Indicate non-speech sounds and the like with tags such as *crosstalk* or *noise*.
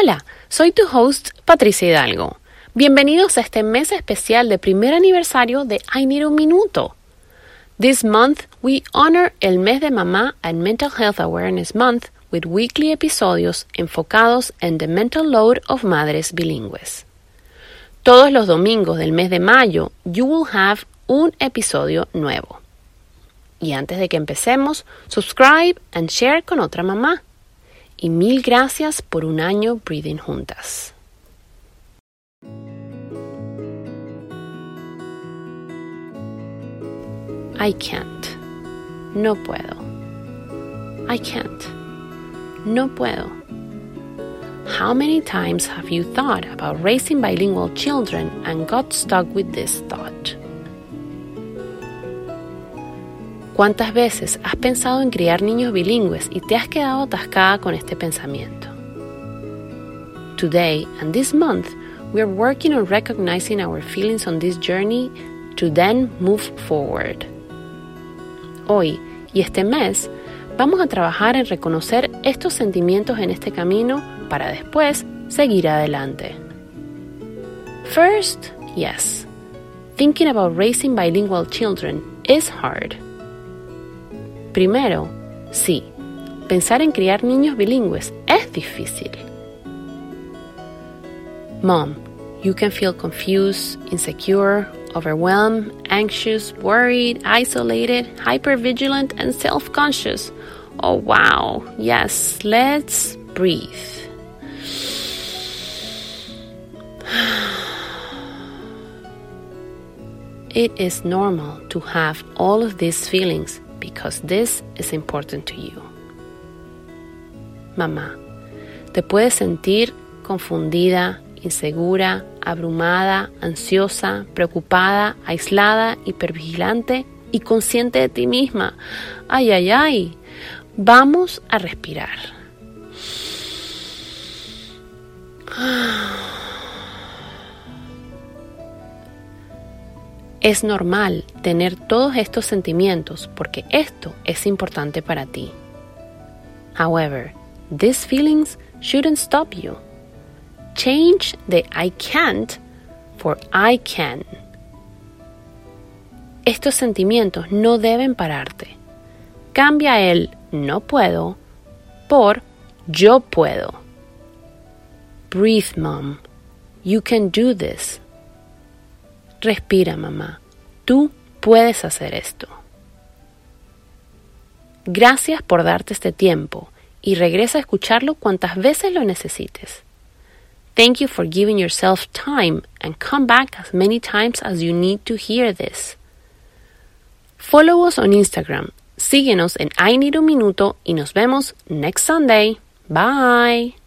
Hola, soy tu host Patricia Hidalgo. Bienvenidos a este mes especial de primer aniversario de I Need a Minuto. This month we honor el mes de mamá and Mental Health Awareness Month with weekly episodios enfocados en the mental load of madres bilingües. Todos los domingos del mes de mayo you will have un episodio nuevo. Y antes de que empecemos, subscribe and share con otra mamá y mil gracias por un año Breathing juntas. I can't. No puedo. I can't. No puedo. How many times have you thought about raising bilingual children and got stuck with this thought? ¿Cuántas veces has pensado en criar niños bilingües y te has quedado atascada con este pensamiento? Today and this month, we are working on recognizing our feelings on this journey to then move forward. Hoy y este mes, vamos a trabajar en reconocer estos sentimientos en este camino para después seguir adelante. First, yes, thinking about raising bilingual children is hard. Primero, sí, pensar en criar niños bilingües es difícil. Mom, you can feel confused, insecure, overwhelmed, anxious, worried, isolated, hypervigilant, and self conscious. Oh, wow. Yes, let's breathe. *sighs* It is normal to have all of these feelings because this is important to you. Mamá, te puedes sentir confundida, insegura, abrumada, ansiosa, preocupada, aislada, hipervigilante y consciente de ti misma. Ay, ay, ay. Vamos a respirar. Es normal tener todos estos sentimientos porque esto es importante para ti. However, these feelings shouldn't stop you. Change the I can't for I can. Estos sentimientos no deben pararte. Cambia el no puedo por yo puedo. Breathe, mom. You can do this. Respira, mamá. Tú puedes hacer esto. Gracias por darte este tiempo y regresa a escucharlo cuantas veces lo necesites. Thank you for giving yourself time and come back as many times as you need to hear this. Follow us on Instagram, síguenos en I Need Un Minuto y nos vemos next Sunday. Bye.